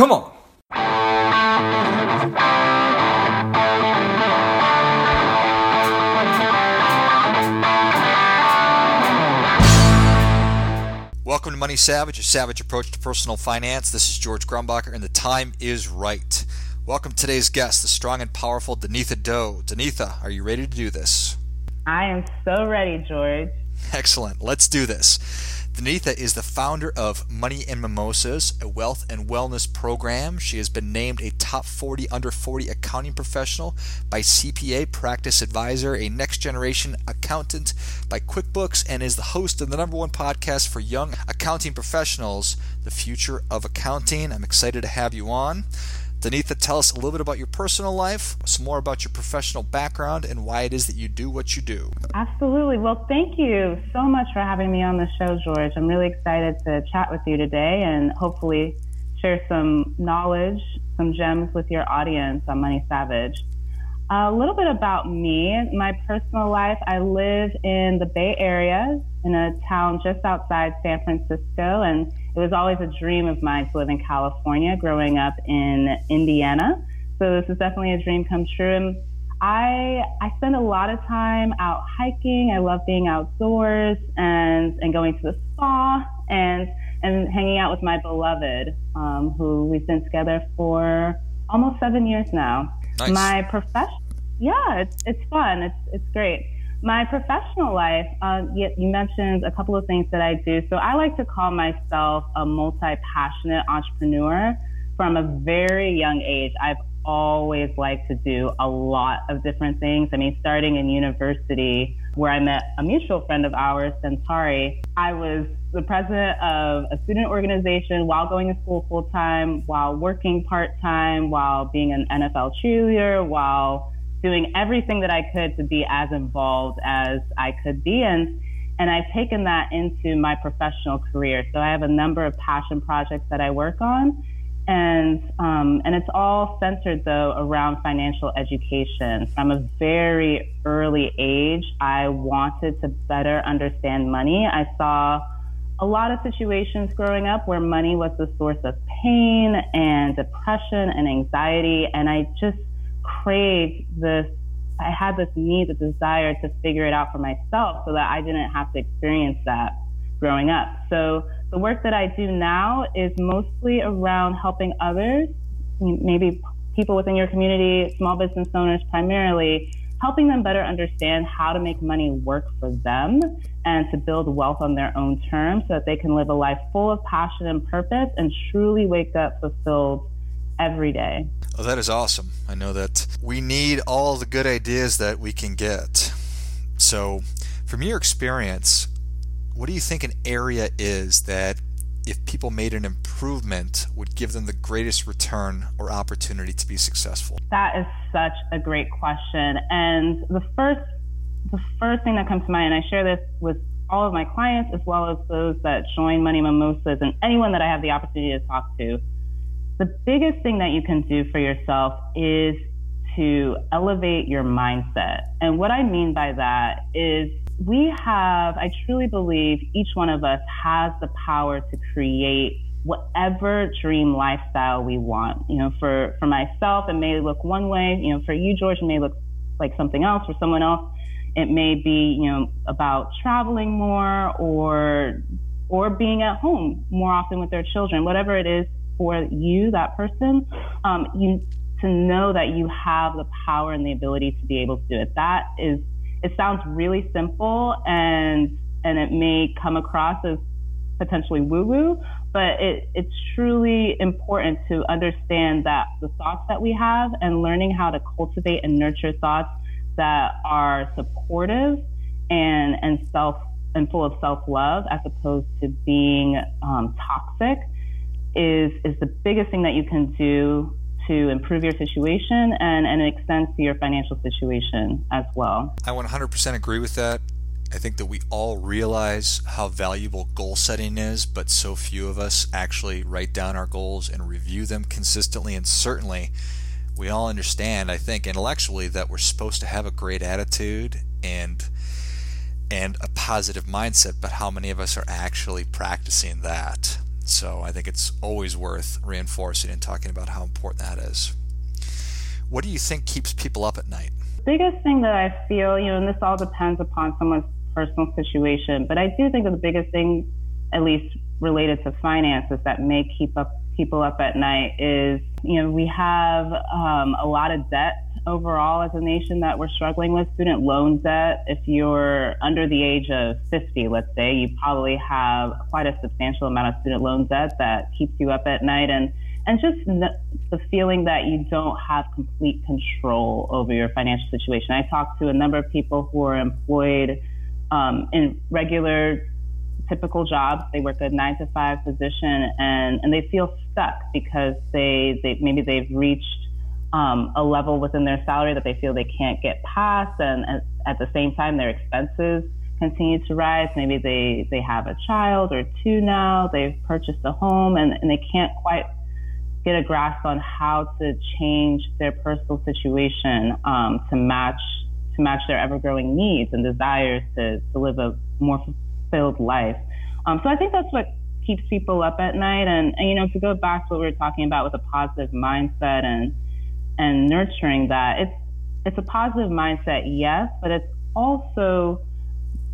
Come on. Welcome to Money Savage, a savage approach to personal finance. This is George Grombacher, and the time is right. Welcome today's guest, the strong and powerful Danetha Doe. Danetha, are you ready to do this? I am so ready, George. Excellent. Let's do this. Danetha is the founder of Money and Mimosas, a wealth and wellness program. She has been named a top 40 under 40 accounting professional by CPA Practice Advisor, a next generation accountant by QuickBooks, and is the host of the number one podcast for young accounting professionals, The Future of Accounting. I'm excited to have you on. Danetha, tell us a little bit about your personal life, some more about your professional background, and why it is that you do what you do. Absolutely. Well, thank you so much for having me on the show, George. I'm really excited to chat with you today and hopefully share some knowledge, some gems with your audience on Money Savage. A little bit about me, my personal life. I live in the Bay Area in a town just outside San Francisco, and it was always a dream of mine to live in California growing up in Indiana. So this is definitely a dream come true. And I I spend a lot of time out hiking. I love being outdoors and and going to the spa and and hanging out with my beloved, um, who we've been together for almost seven years now. Nice. My profession, yeah, it's it's fun. It's it's great. My professional life, uh, you, you mentioned a couple of things that I do. So I like to call myself a multi-passionate entrepreneur. From a very young age, I've always liked to do a lot of different things. I mean, starting in university, where I met a mutual friend of ours, Centauri, I was the president of a student organization while going to school full time, while working part time, while being an NFL cheerleader, while doing everything that I could to be as involved as I could be. And and I've taken that into my professional career. So I have a number of passion projects that I work on and um, and it's all centered though around financial education. From a very early age, I wanted to better understand money. I saw a lot of situations growing up where money was the source of pain and depression and anxiety, and I just craved this. I had this need, the desire to figure it out for myself, so that I didn't have to experience that growing up. So the work that I do now is mostly around helping others, maybe people within your community, small business owners primarily, helping them better understand how to make money work for them and to build wealth on their own terms so that they can live a life full of passion and purpose and truly wake up fulfilled every day. Oh, that is awesome. I know that we need all the good ideas that we can get. So, from your experience, what do you think an area is that if people made an improvement would give them the greatest return or opportunity to be successful? That is such a great question. And the first the first thing that comes to mind, and I share this with all of my clients as well as those that join Money Mimosas and anyone that I have the opportunity to talk to. The biggest thing that you can do for yourself is to elevate your mindset. And what I mean by that is we have, I truly believe each one of us has the power to create whatever dream lifestyle we want. You know, for, for myself, it may look one way. You know, for you, George, it may look like something else. For someone else, it may be, you know, about traveling more or, or being at home more often with their children, whatever it is for you, that person, um, you, to know that you have the power and the ability to be able to do it. That is it sounds really simple and and it may come across as potentially woo woo, but it, it's truly important to understand that the thoughts that we have and learning how to cultivate and nurture thoughts that are supportive and and self and full of self love as opposed to being um, toxic is is the biggest thing that you can do to improve your situation and, and it extends to your financial situation as well. I 100% agree with that. I think that we all realize how valuable goal setting is, but so few of us actually write down our goals and review them consistently. And certainly, we all understand, I think, intellectually, that we're supposed to have a great attitude and and a positive mindset. But how many of us are actually practicing that? So I think it's always worth reinforcing and talking about how important that is. What do you think keeps people up at night? The biggest thing that I feel, you know, and this all depends upon someone's personal situation, but I do think that the biggest thing, at least related to finances, that may keep up people up at night is, you know, we have um, a lot of debt overall as a nation that we're struggling with student loan debt. If you're under the age of 50, let's say, you probably have quite a substantial amount of student loan debt that keeps you up at night. And, and just the feeling that you don't have complete control over your financial situation. I talked to a number of people who are employed um, in regular typical jobs. They work a nine to five position and, and they feel stuck because they, they maybe they've reached um, a level within their salary that they feel they can't get past, and, and at the same time, their expenses continue to rise. Maybe they, they have a child or two now, they've purchased a home, and, and they can't quite get a grasp on how to change their personal situation um, to match to match their ever-growing needs and desires to, to live a more fulfilled life. Um, so I think that's what keeps people up at night. And, and, you know, to go back to what we were talking about with a positive mindset and and nurturing that, it's it's a positive mindset, yes, but it's also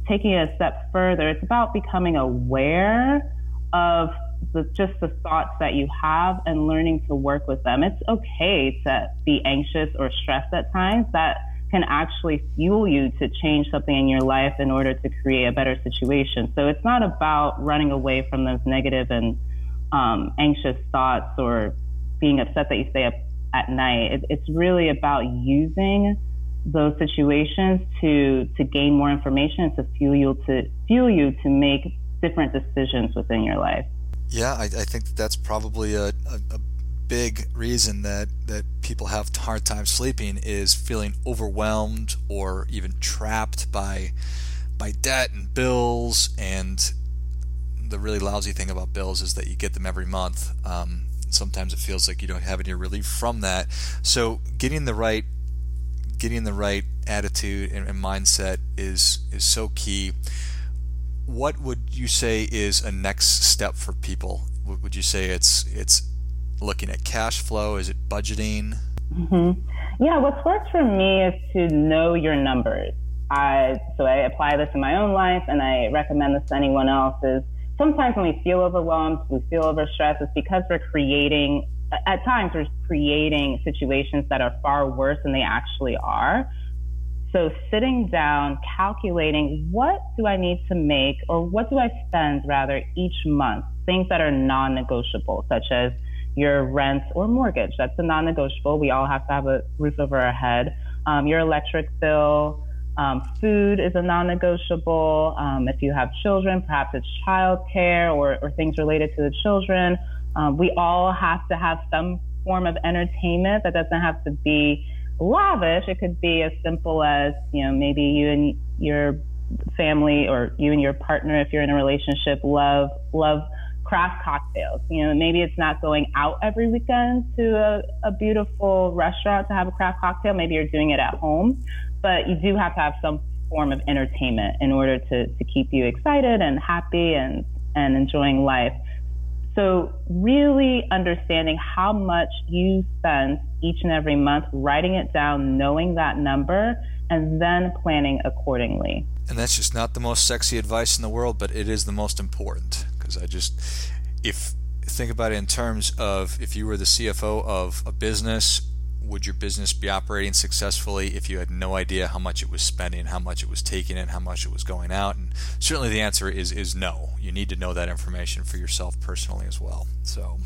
taking it a step further. It's about becoming aware of the, just the thoughts that you have and learning to work with them. It's okay to be anxious or stressed at times. That can actually fuel you to change something in your life in order to create a better situation. So it's not about running away from those negative and um, anxious thoughts or being upset that you stay up at night. It, it's really about using those situations to to gain more information to fuel you to fuel you to make different decisions within your life. Yeah, I, I think that that's probably a, a, a big reason that that people have hard time sleeping is feeling overwhelmed or even trapped by by debt and bills and the really lousy thing about bills is that you get them every month um, sometimes it feels like you don't have any relief from that. So getting the right getting the right attitude and, and mindset is is so key. What would you say is a next step for people? Would you say it's it's looking at cash flow? Is it budgeting? Mm-hmm. Yeah, what's worked for me is to know your numbers. I so I apply this in my own life, and I recommend this to anyone else. Is sometimes when we feel overwhelmed, we feel overstressed, it's because we're creating, at times, we're creating situations that are far worse than they actually are. So sitting down, calculating what do I need to make or what do I spend rather each month, things that are non negotiable, such as your rent or mortgage. That's a non negotiable. We all have to have a roof over our head. Um, your electric bill, um, food is a non-negotiable. Um, if you have children, perhaps it's childcare or, or things related to the children. Um, we all have to have some form of entertainment that doesn't have to be lavish. It could be as simple as, you know, maybe you and your family or you and your partner, if you're in a relationship, love, love craft cocktails. You know, maybe it's not going out every weekend to a, a beautiful restaurant to have a craft cocktail. Maybe you're doing it at home but you do have to have some form of entertainment in order to, to keep you excited and happy and, and enjoying life. So, really understanding how much you spend each and every month, writing it down, knowing that number, and then planning accordingly. And that's just not the most sexy advice in the world, but it is the most important because I just, if think about it in terms of if you were the CFO of a business would your business be operating successfully if you had no idea how much it was spending, how much it was taking in, how much it was going out? And certainly the answer is is no. You need to know that information for yourself personally as well. So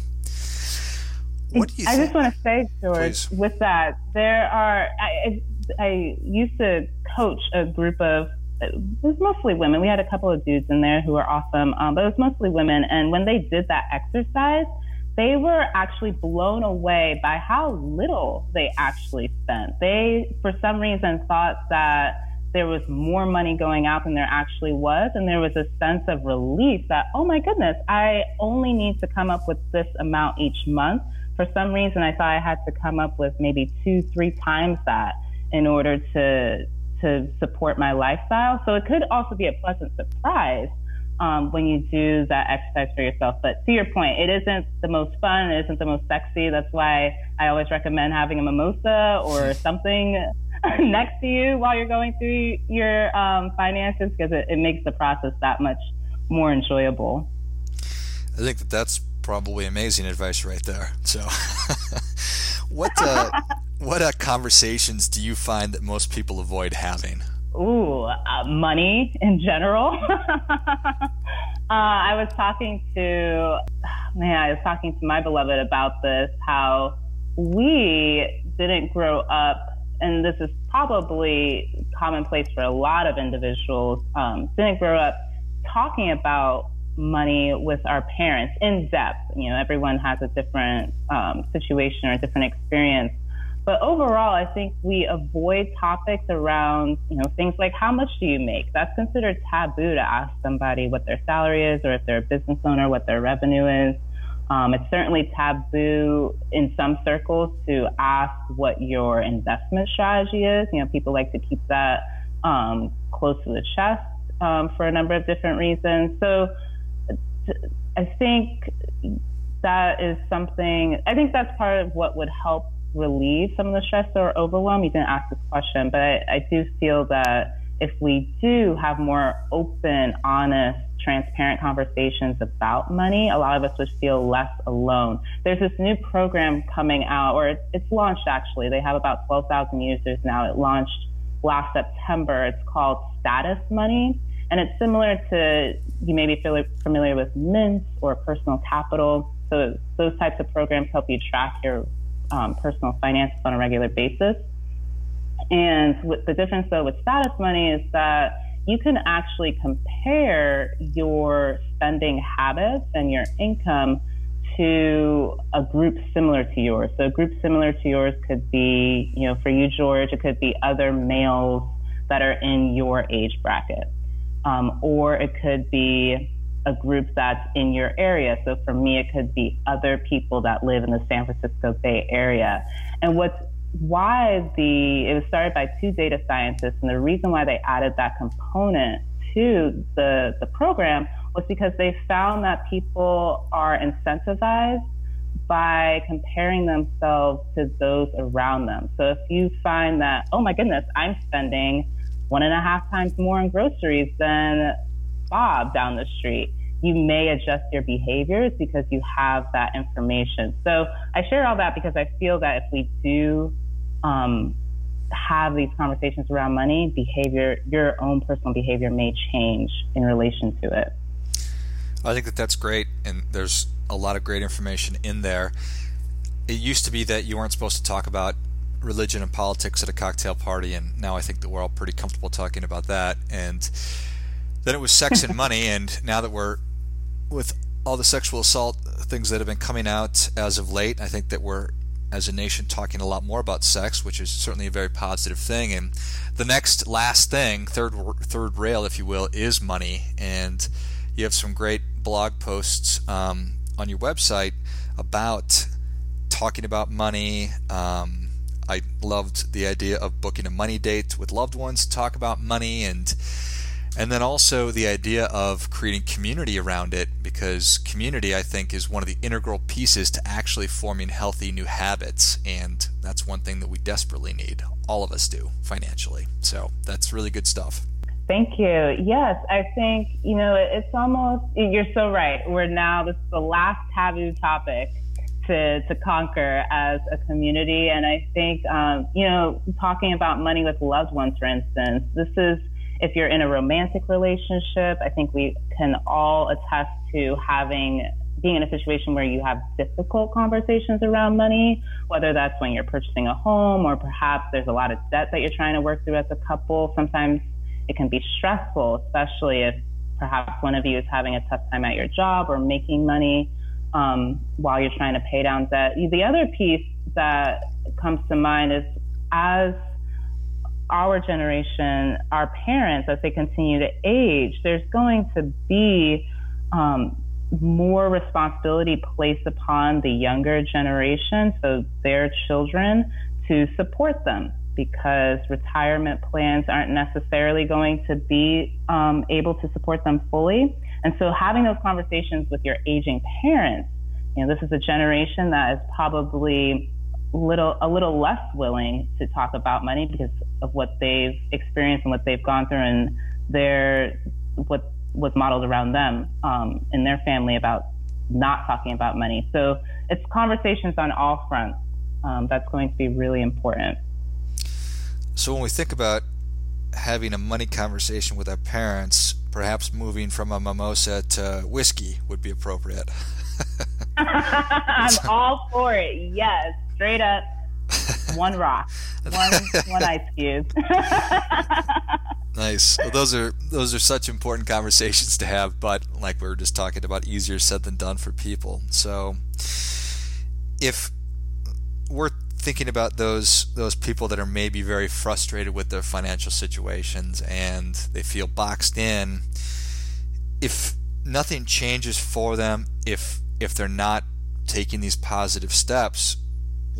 what do you I think? just want to say, George, Please. with that, there are I, I used to coach a group of it was mostly women. We had a couple of dudes in there who were awesome, um, but it was mostly women. And when they did that exercise, they were actually blown away by how little they actually spent. They, for some reason, thought that there was more money going out than there actually was. And there was a sense of relief that, oh my goodness, I only need to come up with this amount each month. For some reason, I thought I had to come up with maybe two, three times that in order to, to support my lifestyle. So it could also be a pleasant surprise um, when you do that exercise for yourself. But to your point, it isn't the most fun. It isn't the most sexy. That's why I always recommend having a mimosa or something next to you while you're going through your um, finances because it, it makes the process that much more enjoyable. I think that that's probably amazing advice right there. So, what uh, what uh, conversations do you find that most people avoid having? Ooh, uh, money in general. Uh, I was talking to, man, I was talking to my beloved about this, how we didn't grow up, and this is probably commonplace for a lot of individuals, um, didn't grow up talking about money with our parents in depth. You know, everyone has a different um, situation or a different experience. But overall, I think we avoid topics around, you know, things like how much do you make? That's considered taboo to ask somebody what their salary is or if they're a business owner, what their revenue is. Um, it's certainly taboo in some circles to ask what your investment strategy is. You know, people like to keep that um, close to the chest um, for a number of different reasons. So I think that is something, I think that's part of what would help relieve some of the stress or overwhelm? You didn't ask this question, but I, I do feel that if we do have more open, honest, transparent conversations about money, a lot of us would feel less alone. There's this new program coming out, or it's launched actually. They have about 12,000 users now. It launched last September. It's called Status Money. And it's similar to, you may be familiar with Mint or Personal Capital. So those types of programs help you track your um, personal finances on a regular basis. And the difference though with status money is that you can actually compare your spending habits and your income to a group similar to yours. So a group similar to yours could be, you know, for you, George, it could be other males that are in your age bracket. Um, or it could be a group that's in your area. So for me, it could be other people that live in the San Francisco Bay Area. And what's why the it was started by two data scientists, and the reason why they added that component to the the program was because they found that people are incentivized by comparing themselves to those around them. So if you find that, oh my goodness, I'm spending one and a half times more in groceries than Bob down the street, you may adjust your behaviors because you have that information. So I share all that because I feel that if we do um, have these conversations around money, behavior, your own personal behavior may change in relation to it. I think that that's great, and there's a lot of great information in there. It used to be that you weren't supposed to talk about religion and politics at a cocktail party, and now I think that we're all pretty comfortable talking about that. And then it was sex and money, and now that we're with all the sexual assault things that have been coming out as of late, I think that we're as a nation talking a lot more about sex, which is certainly a very positive thing. And the next last thing, third third rail, if you will, is money. And you have some great blog posts um, on your website about talking about money. Um, I loved the idea of booking a money date with loved ones, to talk about money and and then also the idea of creating community around it, because community, I think, is one of the integral pieces to actually forming healthy new habits. And that's one thing that we desperately need. All of us do financially. So that's really good stuff. Thank you. Yes, I think, you know, it's almost, you're so right. We're now, this is the last taboo topic to, to conquer as a community. And I think, um, you know, talking about money with loved ones, for instance, this is, if you're in a romantic relationship, I think we can all attest to having being in a situation where you have difficult conversations around money, whether that's when you're purchasing a home or perhaps there's a lot of debt that you're trying to work through as a couple. Sometimes it can be stressful, especially if perhaps one of you is having a tough time at your job or making money um, while you're trying to pay down debt. The other piece that comes to mind is as our generation, our parents, as they continue to age, there's going to be um, more responsibility placed upon the younger generation, so their children, to support them because retirement plans aren't necessarily going to be um, able to support them fully. And so having those conversations with your aging parents, you know, this is a generation that is probably little a little less willing to talk about money because of what they've experienced and what they've gone through and their what was modeled around them um, in their family about not talking about money. So it's conversations on all fronts um, that's going to be really important. So when we think about having a money conversation with our parents, perhaps moving from a mimosa to whiskey would be appropriate. I'm all for it. Yes, straight up. One rock, one one ice cube. nice. Well, those are those are such important conversations to have, but like we were just talking about, easier said than done for people. So, if we're thinking about those those people that are maybe very frustrated with their financial situations and they feel boxed in if nothing changes for them if if they're not taking these positive steps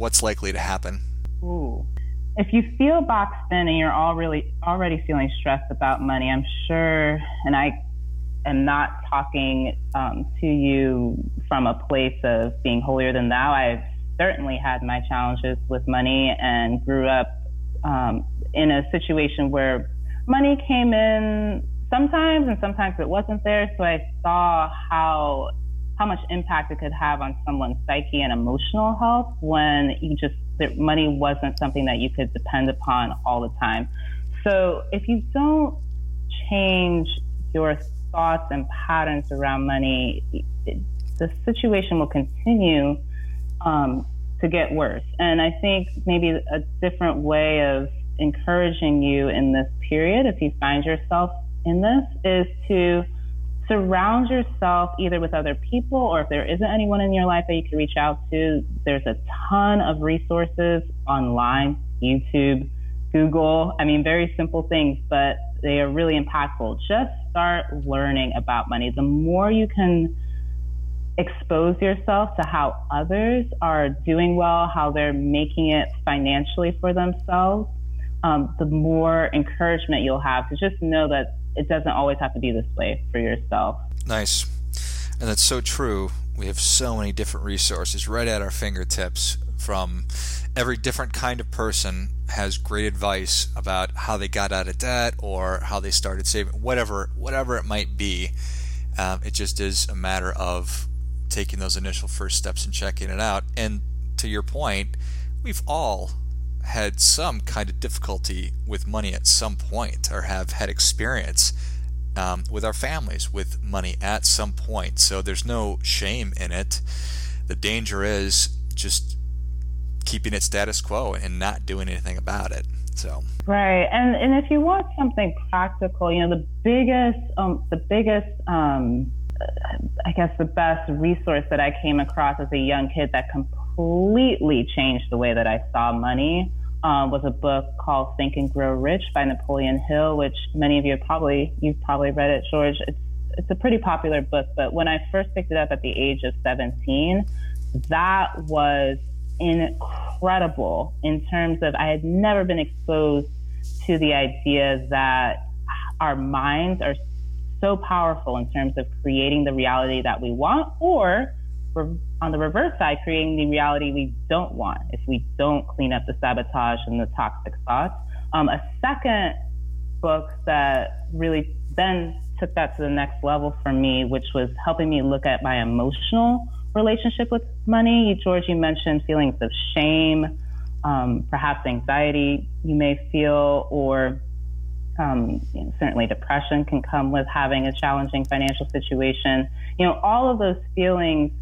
what's likely to happen Ooh. if you feel boxed in and you're already already feeling stressed about money i'm sure and i am not talking um, to you from a place of being holier than thou i've certainly had my challenges with money and grew up um, in a situation where money came in sometimes and sometimes it wasn't there. So I saw how how much impact it could have on someone's psyche and emotional health when you just money wasn't something that you could depend upon all the time. So if you don't change your thoughts and patterns around money, the situation will continue um, to get worse. And I think maybe a different way of encouraging you in this period, if you find yourself in this, is to surround yourself either with other people or if there isn't anyone in your life that you can reach out to, there's a ton of resources online, YouTube, Google. I mean, very simple things, but they are really impactful. Just start learning about money. The more you can expose yourself to how others are doing well, how they're making it financially for themselves, um, the more encouragement you'll have to just know that it doesn't always have to be this way for yourself. Nice. And that's so true. We have so many different resources right at our fingertips from every different kind of person has great advice about how they got out of debt or how they started saving whatever whatever it might be um, it just is a matter of taking those initial first steps and checking it out. And to your point, we've all had some kind of difficulty with money at some point or have had experience um, with our families with money at some point. So there's no shame in it. The danger is just keeping it status quo and not doing anything about it. So right, and and if you want something practical, you know, the biggest um, the biggest um, I guess the best resource that I came across as a young kid that changed the way that I saw money uh, was a book called Think and Grow Rich by Napoleon Hill, which many of you probably you've probably read it, George. It's it's a pretty popular book, but when I first picked it up at the age of 17, that was incredible in terms of I had never been exposed to the idea that our minds are so powerful in terms of creating the reality that we want, or on the reverse side, creating the reality we don't want if we don't clean up the sabotage and the toxic thoughts. Um, a second book that really then took that to the next level for me, which was helping me look at my emotional relationship with money. George, you mentioned feelings of shame, um, perhaps anxiety you may feel, or um, you know, certainly depression can come with having a challenging financial situation. You know, all of those feelings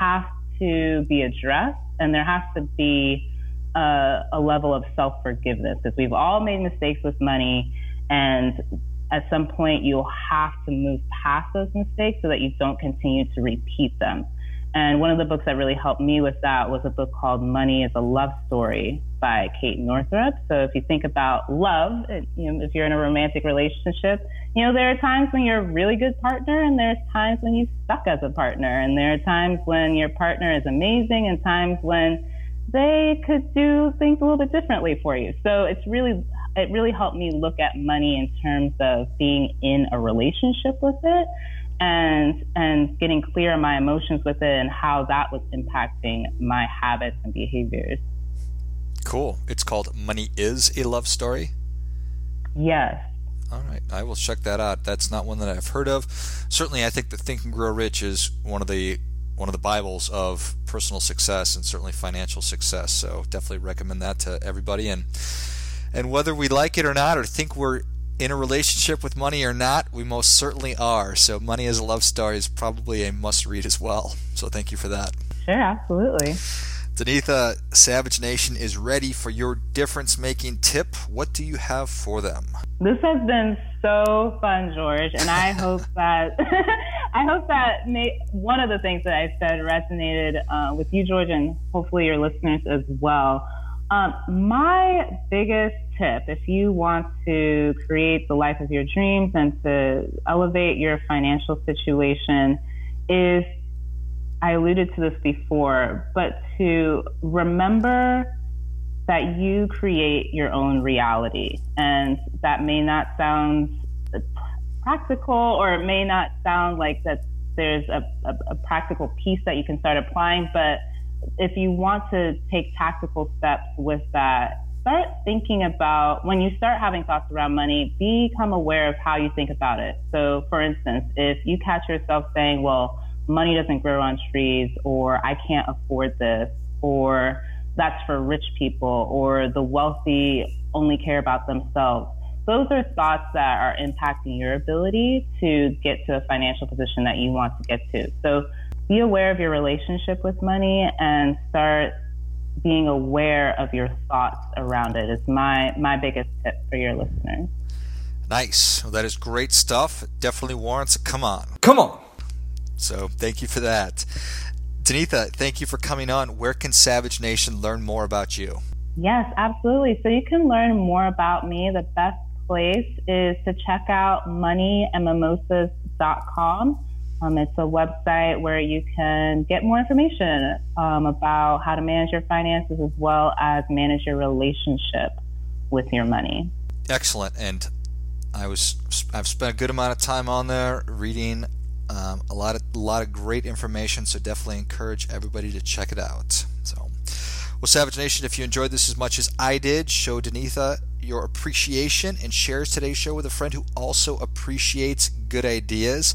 have to be addressed, and there has to be a, a level of self forgiveness because we've all made mistakes with money, and at some point you'll have to move past those mistakes so that you don't continue to repeat them. And one of the books that really helped me with that was a book called Money is a Love Story by Kate Northrup. So if you think about love, you know, if you're in a romantic relationship, you know, there are times when you're a really good partner and there's times when you suck as a partner. And there are times when your partner is amazing and times when they could do things a little bit differently for you. So it's really, it really helped me look at money in terms of being in a relationship with it and and getting clear on my emotions with it and how that was impacting my habits and behaviors. Cool. It's called Money is a Love Story. Yes. All right, I will check that out. That's not one that I've heard of. Certainly, I think that Think and Grow Rich is one of the one of the bibles of personal success and certainly financial success. So definitely recommend that to everybody. And and whether we like it or not, or think we're in a relationship with money or not, we most certainly are. So Money as a Love Story is probably a must read as well. So thank you for that. Sure, absolutely. Danetha, Savage Nation is ready for your difference making tip. What do you have for them? This has been so fun, George, and I hope that I hope that may, one of the things that I said resonated uh, with you, George, and hopefully your listeners as well. Um, my biggest tip, if you want to create the life of your dreams and to elevate your financial situation, is I alluded to this before, but to remember that you create your own reality. And that may not sound practical or it may not sound like that there's a, a, a practical piece that you can start applying, but if you want to take tactical steps with that, start thinking about when you start having thoughts around money, become aware of how you think about it. So, for instance, if you catch yourself saying, well, money doesn't grow on trees, or I can't afford this, or that's for rich people, or the wealthy only care about themselves. Those are thoughts that are impacting your ability to get to a financial position that you want to get to. So be aware of your relationship with money and start being aware of your thoughts around it is my my biggest tip for your listeners. Nice. Well, that is great stuff. It definitely warrants a come on. Come on. So thank you for that. Danetha, thank you for coming on. Where can Savage Nation learn more about you? Yes, absolutely. So you can learn more about me. The best place is to check out moneyandmimosas.com. Um, it's a website where you can get more information um, about how to manage your finances as well as manage your relationship with your money. Excellent. And I was I've spent a good amount of time on there reading um, a lot of a lot of great information. So definitely encourage everybody to check it out. So, well, Savage Nation, if you enjoyed this as much as I did, show Danetha your appreciation and shares today's show with a friend who also appreciates good ideas.